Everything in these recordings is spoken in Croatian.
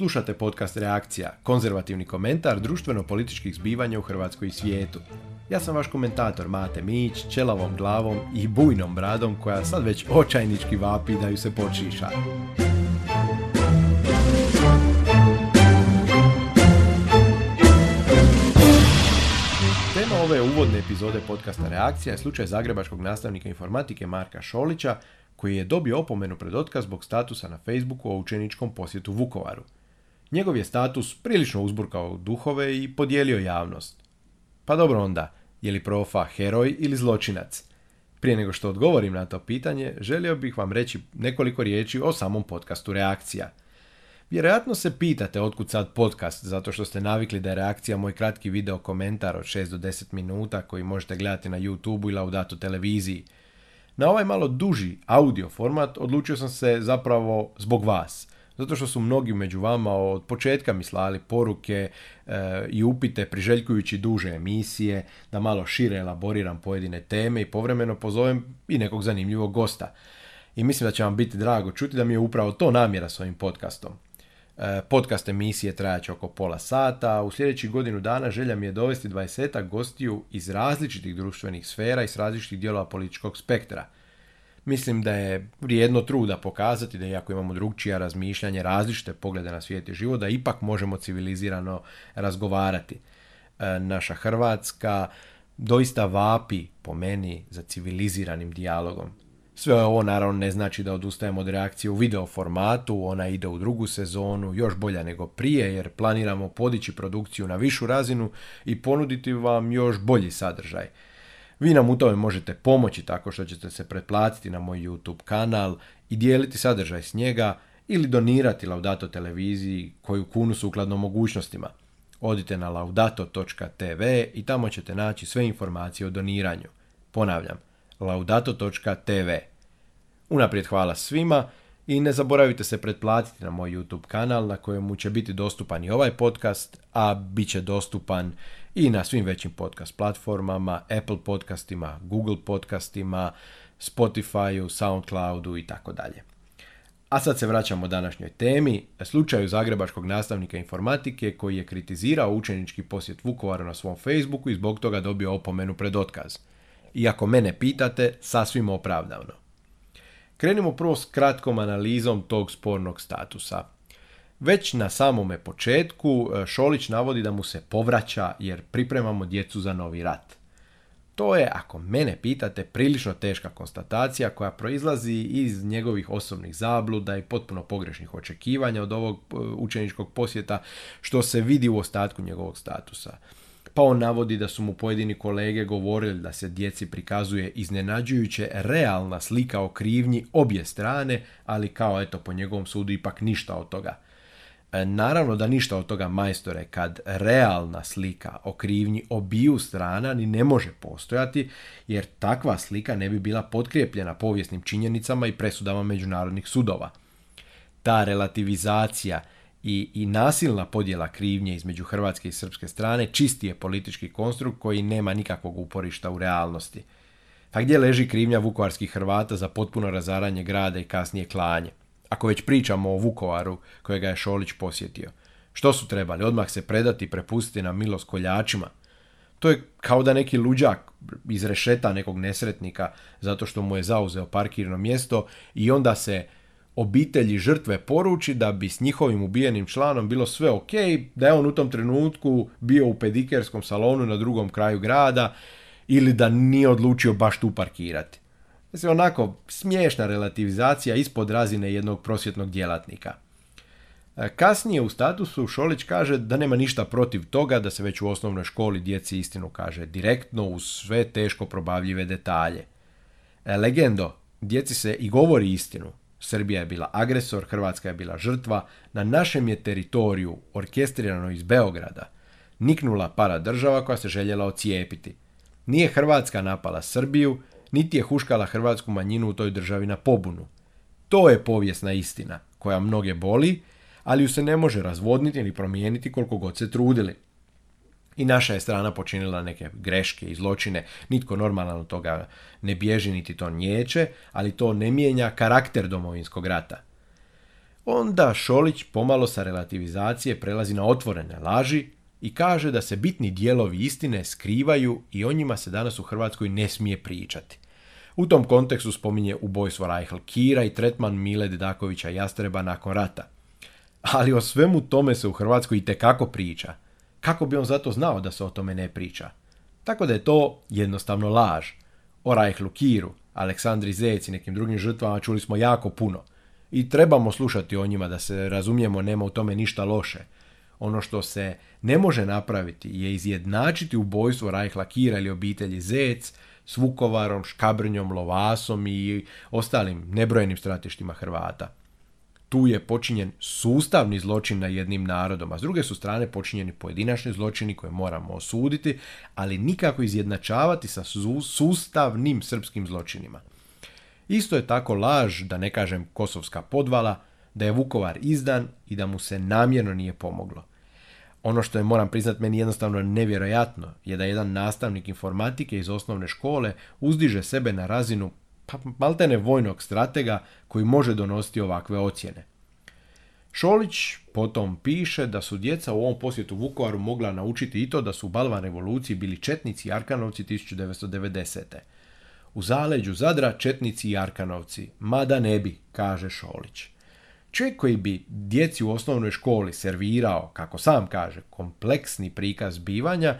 Slušate podcast Reakcija, konzervativni komentar društveno-političkih zbivanja u Hrvatskoj i svijetu. Ja sam vaš komentator Mate Mić, čelavom glavom i bujnom bradom koja sad već očajnički vapi da ju se počiša. Tema ove uvodne epizode podcasta Reakcija je slučaj zagrebačkog nastavnika informatike Marka Šolića, koji je dobio opomenu pred otkaz zbog statusa na Facebooku o učeničkom posjetu Vukovaru. Njegov je status prilično uzburkao duhove i podijelio javnost. Pa dobro onda, je li profa heroj ili zločinac? Prije nego što odgovorim na to pitanje, želio bih vam reći nekoliko riječi o samom podcastu Reakcija. Vjerojatno se pitate otkud sad podcast, zato što ste navikli da je reakcija moj kratki video komentar od 6 do 10 minuta koji možete gledati na YouTube ili Laudato televiziji. Na ovaj malo duži audio format odlučio sam se zapravo zbog vas – zato što su mnogi među vama od početka mi slali poruke e, i upite priželjkujući duže emisije, da malo šire elaboriram pojedine teme i povremeno pozovem i nekog zanimljivog gosta. I mislim da će vam biti drago čuti da mi je upravo to namjera s ovim podcastom. E, podcast emisije trajaće oko pola sata, a u sljedećih godinu dana želja mi je dovesti 20 gostiju iz različitih društvenih sfera i s različitih dijelova političkog spektra – Mislim da je vrijedno truda pokazati da iako imamo drugčija razmišljanje, različite poglede na svijet i život, da ipak možemo civilizirano razgovarati. E, naša Hrvatska doista vapi po meni za civiliziranim dijalogom. Sve ovo naravno ne znači da odustajemo od reakcije u video formatu, ona ide u drugu sezonu, još bolja nego prije jer planiramo podići produkciju na višu razinu i ponuditi vam još bolji sadržaj. Vi nam u tome možete pomoći tako što ćete se pretplatiti na moj YouTube kanal i dijeliti sadržaj s njega ili donirati Laudato televiziji koju kunu sukladno mogućnostima. Odite na laudato.tv i tamo ćete naći sve informacije o doniranju. Ponavljam, laudato.tv. Unaprijed hvala svima i ne zaboravite se pretplatiti na moj YouTube kanal na kojemu će biti dostupan i ovaj podcast, a bit će dostupan i na svim većim podcast platformama, Apple podcastima, Google podcastima, Spotifyu, Soundcloudu i tako dalje. A sad se vraćamo današnjoj temi, slučaju zagrebačkog nastavnika informatike koji je kritizirao učenički posjet Vukovaru na svom Facebooku i zbog toga dobio opomenu pred otkaz. Iako mene pitate, sasvim opravdano. Krenimo prvo s kratkom analizom tog spornog statusa. Već na samome početku e, Šolić navodi da mu se povraća jer pripremamo djecu za novi rat. To je, ako mene pitate, prilično teška konstatacija koja proizlazi iz njegovih osobnih zabluda i potpuno pogrešnih očekivanja od ovog e, učeničkog posjeta što se vidi u ostatku njegovog statusa. Pa on navodi da su mu pojedini kolege govorili da se djeci prikazuje iznenađujuće realna slika o krivnji obje strane, ali kao eto po njegovom sudu ipak ništa od toga. E, naravno da ništa od toga majstore kad realna slika o krivnji obiju strana ni ne može postojati jer takva slika ne bi bila potkrijepljena povijesnim činjenicama i presudama međunarodnih sudova. Ta relativizacija i, i nasilna podjela krivnje između hrvatske i srpske strane čisti je politički konstrukt koji nema nikakvog uporišta u realnosti. Pa gdje leži krivnja vukovarskih Hrvata za potpuno razaranje grada i kasnije klanje? Ako već pričamo o Vukovaru kojega je Šolić posjetio. Što su trebali? Odmah se predati i prepustiti na milost koljačima. To je kao da neki luđak izrešeta nekog nesretnika zato što mu je zauzeo parkirno mjesto i onda se obitelji žrtve poruči da bi s njihovim ubijenim članom bilo sve ok, da je on u tom trenutku bio u pedikerskom salonu na drugom kraju grada ili da nije odlučio baš tu parkirati. Mislim, onako smiješna relativizacija ispod razine jednog prosvjetnog djelatnika. E, kasnije u statusu Šolić kaže da nema ništa protiv toga da se već u osnovnoj školi djeci istinu kaže direktno uz sve teško probavljive detalje. E, legendo, djeci se i govori istinu. Srbija je bila agresor, Hrvatska je bila žrtva, na našem je teritoriju, orkestrirano iz Beograda, niknula para država koja se željela ocijepiti. Nije Hrvatska napala Srbiju, niti je huškala hrvatsku manjinu u toj državi na pobunu. To je povijesna istina, koja mnoge boli, ali ju se ne može razvodniti ni promijeniti koliko god se trudili. I naša je strana počinila neke greške i zločine, nitko normalno toga ne bježi niti to nječe, ali to ne mijenja karakter domovinskog rata. Onda Šolić pomalo sa relativizacije prelazi na otvorene laži i kaže da se bitni dijelovi istine skrivaju i o njima se danas u Hrvatskoj ne smije pričati. U tom kontekstu spominje ubojstvo Rajhl Kira i tretman Mile Dedakovića Jastreba nakon rata. Ali o svemu tome se u Hrvatskoj i tekako priča. Kako bi on zato znao da se o tome ne priča? Tako da je to jednostavno laž. O Rajhlu Kiru, Aleksandri Zec i nekim drugim žrtvama čuli smo jako puno. I trebamo slušati o njima da se razumijemo, nema u tome ništa loše. Ono što se ne može napraviti je izjednačiti ubojstvo Rajhla Kira ili obitelji Zec s Vukovarom, Škabrnjom, Lovasom i ostalim nebrojenim stratištima Hrvata. Tu je počinjen sustavni zločin na jednim narodom, a s druge su strane počinjeni pojedinačni zločini koje moramo osuditi, ali nikako izjednačavati sa sustavnim srpskim zločinima. Isto je tako laž, da ne kažem kosovska podvala, da je Vukovar izdan i da mu se namjerno nije pomoglo. Ono što je, moram priznat, meni jednostavno nevjerojatno je da jedan nastavnik informatike iz osnovne škole uzdiže sebe na razinu pa maltene vojnog stratega koji može donositi ovakve ocjene. Šolić potom piše da su djeca u ovom posjetu Vukovaru mogla naučiti i to da su u Balvan revoluciji bili četnici i Arkanovci 1990. U zaleđu Zadra četnici i Arkanovci, mada ne bi, kaže Šolić. Čovjek koji bi djeci u osnovnoj školi servirao, kako sam kaže, kompleksni prikaz bivanja,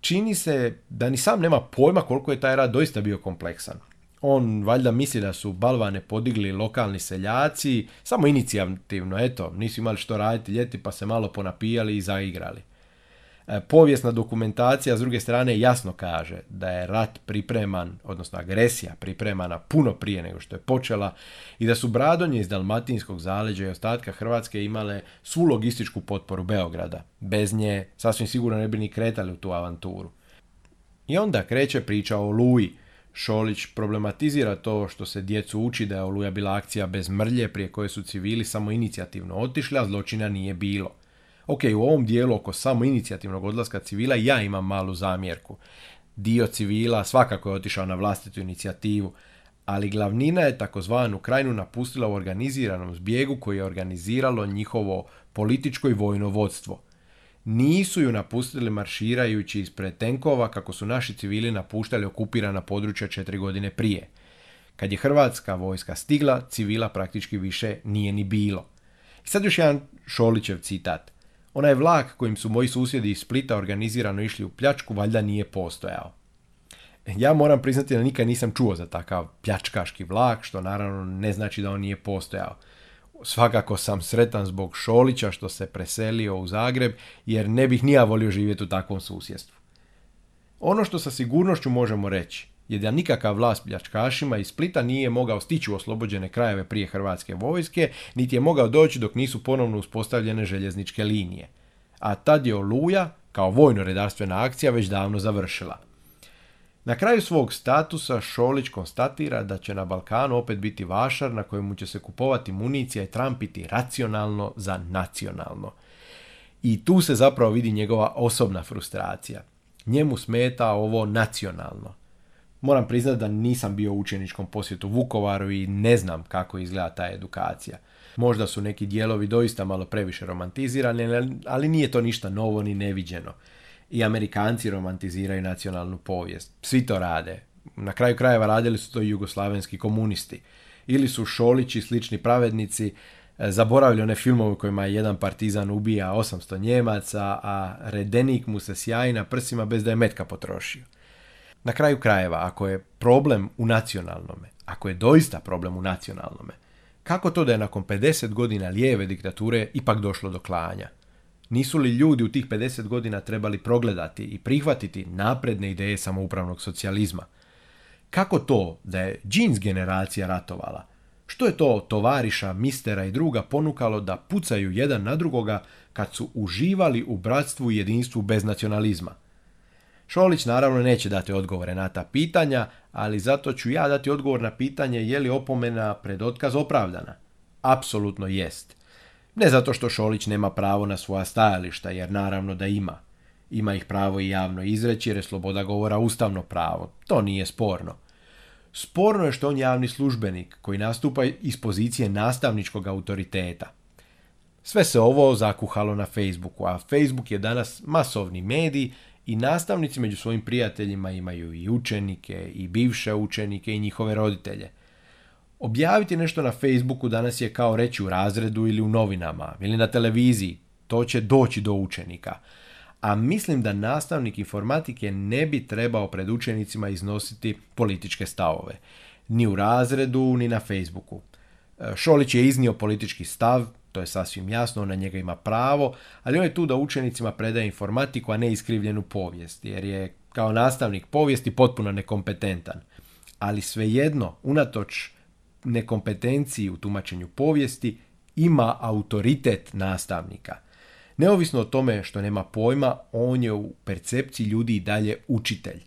čini se da ni sam nema pojma koliko je taj rad doista bio kompleksan. On valjda misli da su balvane podigli lokalni seljaci, samo inicijativno, eto, nisu imali što raditi ljeti pa se malo ponapijali i zaigrali. E, povijesna dokumentacija s druge strane jasno kaže da je rat pripreman, odnosno agresija pripremana puno prije nego što je počela i da su Bradonje iz Dalmatinskog zaleđa i ostatka Hrvatske imale svu logističku potporu Beograda. Bez nje sasvim sigurno ne bi ni kretali u tu avanturu. I onda kreće priča o Luji. Šolić problematizira to što se djecu uči da je Oluja bila akcija bez mrlje prije koje su civili samo inicijativno otišli, a zločina nije bilo. Ok, u ovom dijelu oko samo inicijativnog odlaska civila ja imam malu zamjerku. Dio civila svakako je otišao na vlastitu inicijativu, ali glavnina je takozvanu krajinu napustila u organiziranom zbjegu koji je organiziralo njihovo političko i vojno vodstvo. Nisu ju napustili marširajući ispred tenkova kako su naši civili napuštali okupirana područja četiri godine prije. Kad je hrvatska vojska stigla, civila praktički više nije ni bilo. I sad još jedan Šolićev citat. Onaj vlak kojim su moji susjedi iz Splita organizirano išli u pljačku valjda nije postojao. Ja moram priznati da nikad nisam čuo za takav pljačkaški vlak, što naravno ne znači da on nije postojao. Svakako sam sretan zbog Šolića što se preselio u Zagreb, jer ne bih nija volio živjeti u takvom susjedstvu. Ono što sa sigurnošću možemo reći je da nikakav vlast pljačkašima iz Splita nije mogao stići u oslobođene krajeve prije hrvatske vojske, niti je mogao doći dok nisu ponovno uspostavljene željezničke linije. A tad je Oluja, kao vojno-redarstvena akcija, već davno završila. Na kraju svog statusa Šolić konstatira da će na Balkanu opet biti vašar na kojemu će se kupovati municija i trampiti racionalno za nacionalno. I tu se zapravo vidi njegova osobna frustracija. Njemu smeta ovo nacionalno. Moram priznati da nisam bio u učeničkom posjetu Vukovaru i ne znam kako izgleda ta edukacija. Možda su neki dijelovi doista malo previše romantizirani, ali nije to ništa novo ni neviđeno. I Amerikanci romantiziraju nacionalnu povijest. Svi to rade. Na kraju krajeva radili su to i jugoslavenski komunisti. Ili su Šolići i slični pravednici e, zaboravili one filmove kojima je jedan partizan ubija 800 Njemaca, a redenik mu se sjaji na prsima bez da je metka potrošio. Na kraju krajeva, ako je problem u nacionalnome, ako je doista problem u nacionalnome, kako to da je nakon 50 godina lijeve diktature ipak došlo do klanja? Nisu li ljudi u tih 50 godina trebali progledati i prihvatiti napredne ideje samoupravnog socijalizma? Kako to da je džins generacija ratovala? Što je to tovariša, mistera i druga ponukalo da pucaju jedan na drugoga kad su uživali u bratstvu i jedinstvu bez nacionalizma? Šolić naravno neće dati odgovore na ta pitanja, ali zato ću ja dati odgovor na pitanje je li opomena pred otkaz opravdana. Apsolutno jest. Ne zato što Šolić nema pravo na svoja stajališta, jer naravno da ima. Ima ih pravo i javno izreći jer je sloboda govora ustavno pravo. To nije sporno. Sporno je što on javni službenik koji nastupa iz pozicije nastavničkog autoriteta. Sve se ovo zakuhalo na Facebooku, a Facebook je danas masovni medij i nastavnici među svojim prijateljima imaju i učenike, i bivše učenike, i njihove roditelje. Objaviti nešto na Facebooku danas je kao reći u razredu ili u novinama, ili na televiziji. To će doći do učenika. A mislim da nastavnik informatike ne bi trebao pred učenicima iznositi političke stavove. Ni u razredu, ni na Facebooku. E, Šolić je iznio politički stav, to je sasvim jasno, on na njega ima pravo, ali on je tu da učenicima predaje informatiku, a ne iskrivljenu povijest, jer je kao nastavnik povijesti potpuno nekompetentan. Ali svejedno, unatoč nekompetenciji u tumačenju povijesti, ima autoritet nastavnika. Neovisno o tome što nema pojma, on je u percepciji ljudi i dalje učitelj.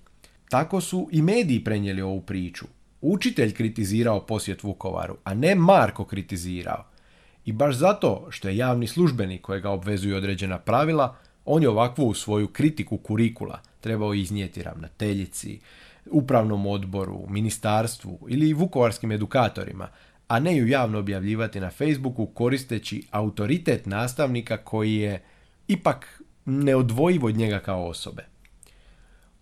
Tako su i mediji prenijeli ovu priču. Učitelj kritizirao posjet Vukovaru, a ne Marko kritizirao. I baš zato što je javni službenik kojega obvezuju određena pravila, on je ovakvu svoju kritiku kurikula trebao iznijeti ravnateljici, upravnom odboru, ministarstvu ili vukovarskim edukatorima, a ne ju javno objavljivati na Facebooku koristeći autoritet nastavnika koji je ipak neodvojiv od njega kao osobe.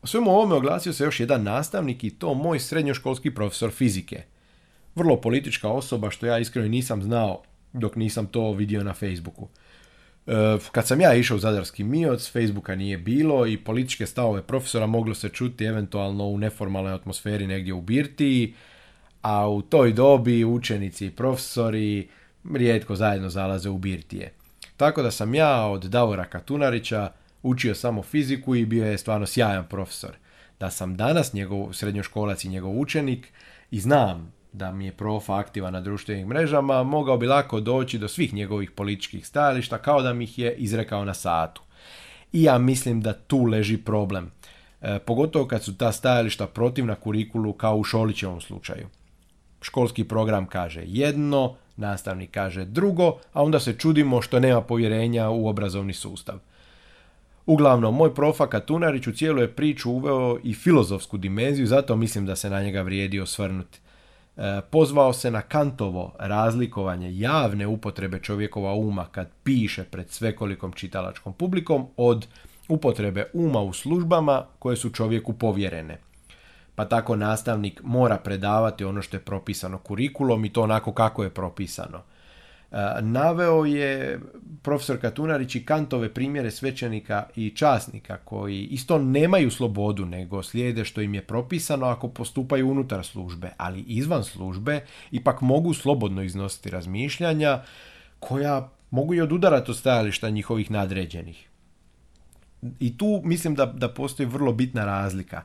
O svemu ovome oglasio se još jedan nastavnik i to moj srednjoškolski profesor fizike. Vrlo politička osoba što ja iskreno nisam znao dok nisam to vidio na Facebooku. E, kad sam ja išao u Zadarski Mioc, Facebooka nije bilo i političke stavove profesora moglo se čuti eventualno u neformalnoj atmosferi negdje u Birtiji, a u toj dobi učenici i profesori rijetko zajedno zalaze u Birtije. Tako da sam ja od Davora Katunarića učio samo fiziku i bio je stvarno sjajan profesor. Da sam danas njegov srednjoškolac i njegov učenik i znam da mi je prof aktivan na društvenim mrežama, mogao bi lako doći do svih njegovih političkih stajališta kao da mi ih je izrekao na satu. I ja mislim da tu leži problem. E, pogotovo kad su ta stajališta protivna kurikulu kao u Šolićevom slučaju. Školski program kaže jedno, nastavnik kaže drugo, a onda se čudimo što nema povjerenja u obrazovni sustav. Uglavnom, moj profa Katunarić u cijelu je priču uveo i filozofsku dimenziju, zato mislim da se na njega vrijedi osvrnuti. E, pozvao se na Kantovo razlikovanje javne upotrebe čovjekova uma kad piše pred svekolikom čitalačkom publikom od upotrebe uma u službama koje su čovjeku povjerene. Pa tako nastavnik mora predavati ono što je propisano kurikulom i to onako kako je propisano. Naveo je profesor Katunarić i Kantove primjere svećenika i časnika koji isto nemaju slobodu nego slijede što im je propisano ako postupaju unutar službe, ali izvan službe ipak mogu slobodno iznositi razmišljanja koja mogu i odudarati od stajališta njihovih nadređenih. I tu mislim da, da postoji vrlo bitna razlika.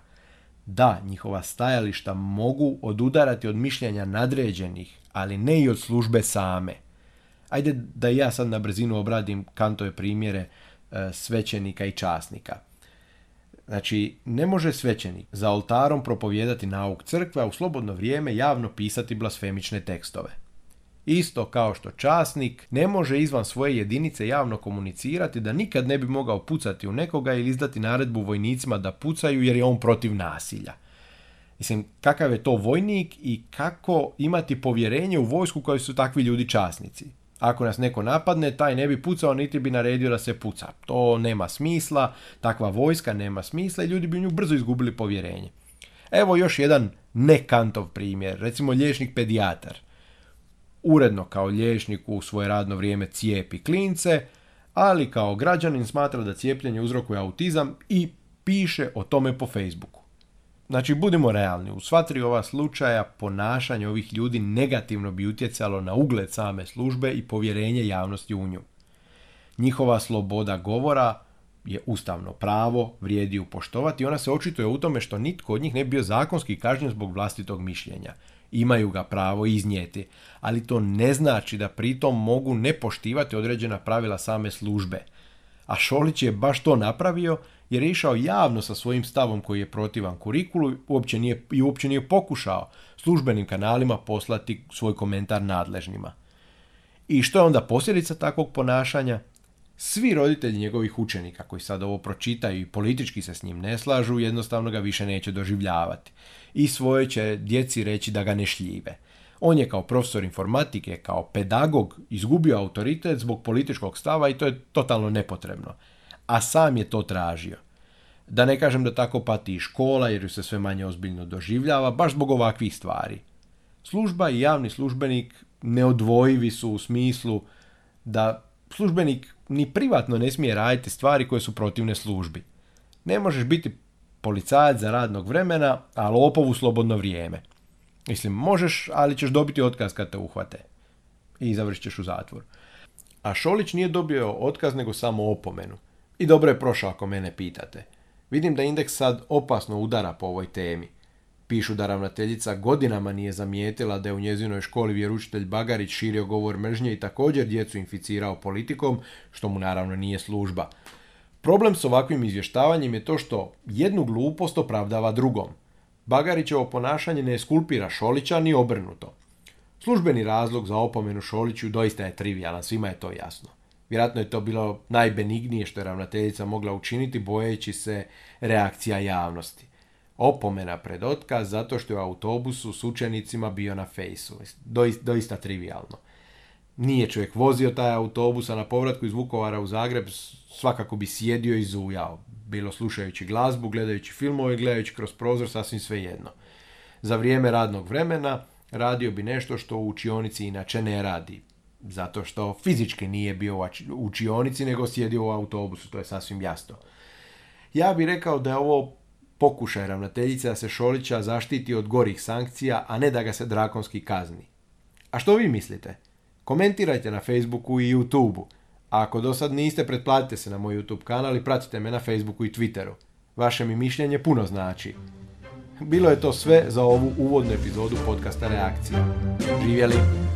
Da, njihova stajališta mogu odudarati od mišljenja nadređenih, ali ne i od službe same – Ajde da ja sad na brzinu obradim Kantove primjere e, svećenika i časnika. Znači, ne može svećenik za oltarom propovijedati nauk crkve, a u slobodno vrijeme javno pisati blasfemične tekstove. Isto kao što časnik ne može izvan svoje jedinice javno komunicirati da nikad ne bi mogao pucati u nekoga ili izdati naredbu vojnicima da pucaju jer je on protiv nasilja. Mislim, kakav je to vojnik i kako imati povjerenje u vojsku koji su takvi ljudi časnici. Ako nas neko napadne, taj ne bi pucao, niti bi naredio da se puca. To nema smisla, takva vojska nema smisla i ljudi bi u nju brzo izgubili povjerenje. Evo još jedan nekantov primjer, recimo liječnik pedijatar. Uredno kao liječnik u svoje radno vrijeme cijepi klince, ali kao građanin smatra da cijepljenje uzrokuje autizam i piše o tome po Facebooku. Znači, budimo realni, u sva tri ova slučaja ponašanje ovih ljudi negativno bi utjecalo na ugled same službe i povjerenje javnosti u nju. Njihova sloboda govora je ustavno pravo, vrijedi ju poštovati i ona se očituje u tome što nitko od njih ne bi bio zakonski kažnjen zbog vlastitog mišljenja. Imaju ga pravo iznijeti, ali to ne znači da pritom mogu ne poštivati određena pravila same službe. A Šolić je baš to napravio jer je išao javno sa svojim stavom koji je protivan kurikulu uopće nije, i uopće nije pokušao službenim kanalima poslati svoj komentar nadležnima. I što je onda posljedica takvog ponašanja? Svi roditelji njegovih učenika koji sad ovo pročitaju i politički se s njim ne slažu, jednostavno ga više neće doživljavati. I svoje će djeci reći da ga ne šljive. On je kao profesor informatike, kao pedagog izgubio autoritet zbog političkog stava i to je totalno nepotrebno. A sam je to tražio. Da ne kažem da tako pati i škola jer ju se sve manje ozbiljno doživljava, baš zbog ovakvih stvari. Služba i javni službenik neodvojivi su u smislu da službenik ni privatno ne smije raditi stvari koje su protivne službi. Ne možeš biti policajac za radnog vremena, a lopov u slobodno vrijeme. Mislim, možeš, ali ćeš dobiti otkaz kad te uhvate. I završit ćeš u zatvor. A Šolić nije dobio otkaz, nego samo opomenu. I dobro je prošao ako mene pitate. Vidim da indeks sad opasno udara po ovoj temi. Pišu da ravnateljica godinama nije zamijetila da je u njezinoj školi vjeručitelj Bagarić širio govor mržnje i također djecu inficirao politikom, što mu naravno nije služba. Problem s ovakvim izvještavanjem je to što jednu glupost opravdava drugom. Bagarićevo ponašanje ne skulpira Šolića ni obrnuto. Službeni razlog za opomenu Šoliću doista je trivijalan, svima je to jasno. Vjerojatno je to bilo najbenignije što je ravnateljica mogla učiniti bojeći se reakcija javnosti. Opomena pred otkaz zato što je u autobusu s učenicima bio na fejsu. Doista, trivialno. Nije čovjek vozio taj autobus, a na povratku iz Vukovara u Zagreb svakako bi sjedio i zujao. Bilo slušajući glazbu, gledajući filmove, gledajući kroz prozor, sasvim svejedno. Za vrijeme radnog vremena radio bi nešto što u učionici inače ne radi. Zato što fizički nije bio u učionici, nego sjedio u autobusu, to je sasvim jasno. Ja bih rekao da je ovo pokušaj ravnateljice da se Šolića zaštiti od gorih sankcija, a ne da ga se drakonski kazni. A što vi mislite? Komentirajte na Facebooku i YouTubeu. A ako do sad niste, pretplatite se na moj YouTube kanal i pratite me na Facebooku i Twitteru. Vaše mi mišljenje puno znači. Bilo je to sve za ovu uvodnu epizodu podcasta Reakcija. Živjeli!